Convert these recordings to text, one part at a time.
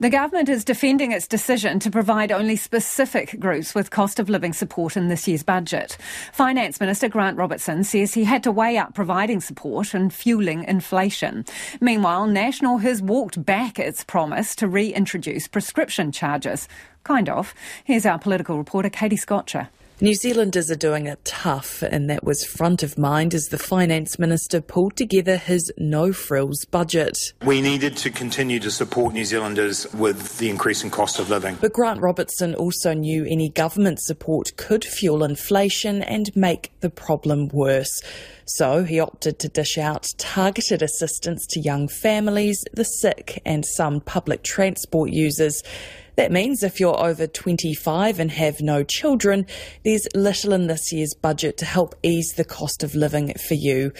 The government is defending its decision to provide only specific groups with cost of living support in this year's budget. Finance Minister Grant Robertson says he had to weigh up providing support and fueling inflation. Meanwhile, National has walked back its promise to reintroduce prescription charges. Kind of. Here's our political reporter, Katie Scotcher. New Zealanders are doing it tough, and that was front of mind as the Finance Minister pulled together his no frills budget. We needed to continue to support New Zealanders with the increasing cost of living. But Grant Robertson also knew any government support could fuel inflation and make the problem worse. So he opted to dish out targeted assistance to young families, the sick, and some public transport users. That means if you're over 25 and have no children, there's little in this year's budget to help ease the cost of living for you.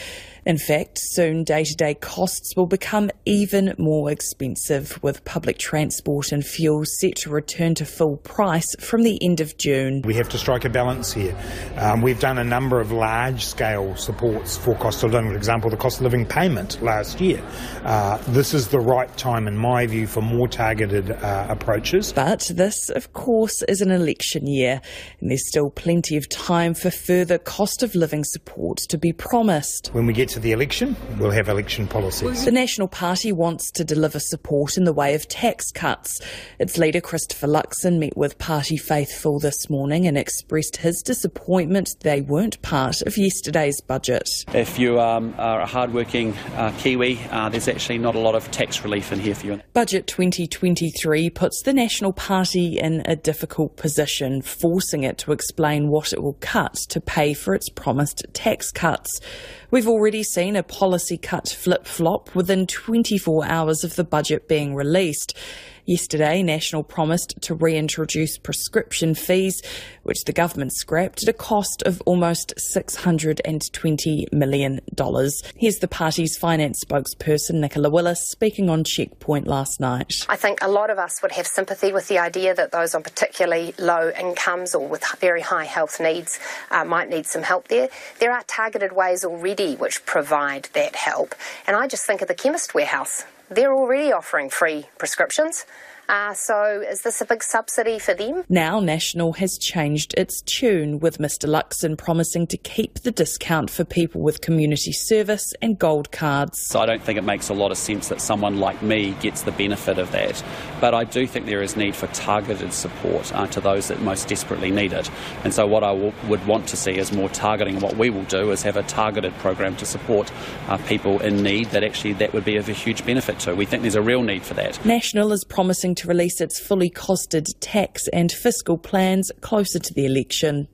In fact, soon day to day costs will become even more expensive, with public transport and fuel set to return to full price from the end of June. We have to strike a balance here. Um, we've done a number of large scale supports for cost of living, for example, the cost of living payment last year. Uh, this is the right time, in my view, for more targeted uh, approaches. But this, of course, is an election year, and there's still plenty of time for further cost of living support to be promised. When we get to the election, we'll have election policies. The National Party wants to deliver support in the way of tax cuts. Its leader, Christopher Luxon, met with party faithful this morning and expressed his disappointment they weren't part of yesterday's budget. If you um, are a hardworking uh, Kiwi, uh, there's actually not a lot of tax relief in here for you. Budget 2023 puts the National Party in a difficult position, forcing it to explain what it will cut to pay for its promised tax cuts. We've already seen a policy cut flip flop within 24 hours of the budget being released. Yesterday, National promised to reintroduce prescription fees, which the government scrapped at a cost of almost $620 million. Here's the party's finance spokesperson, Nicola Willis, speaking on Checkpoint last night. I think a lot of us would have sympathy with the idea that those on particularly low incomes or with very high health needs uh, might need some help there. There are targeted ways already which provide that help. And I just think of the chemist warehouse. They're already offering free prescriptions. Uh, so is this a big subsidy for them? Now National has changed its tune, with Mr Luxon promising to keep the discount for people with community service and gold cards. So I don't think it makes a lot of sense that someone like me gets the benefit of that. But I do think there is need for targeted support uh, to those that most desperately need it. And so what I w- would want to see is more targeting. What we will do is have a targeted program to support uh, people in need that actually that would be of a huge benefit to. We think there's a real need for that. National is promising to release its fully costed tax and fiscal plans closer to the election.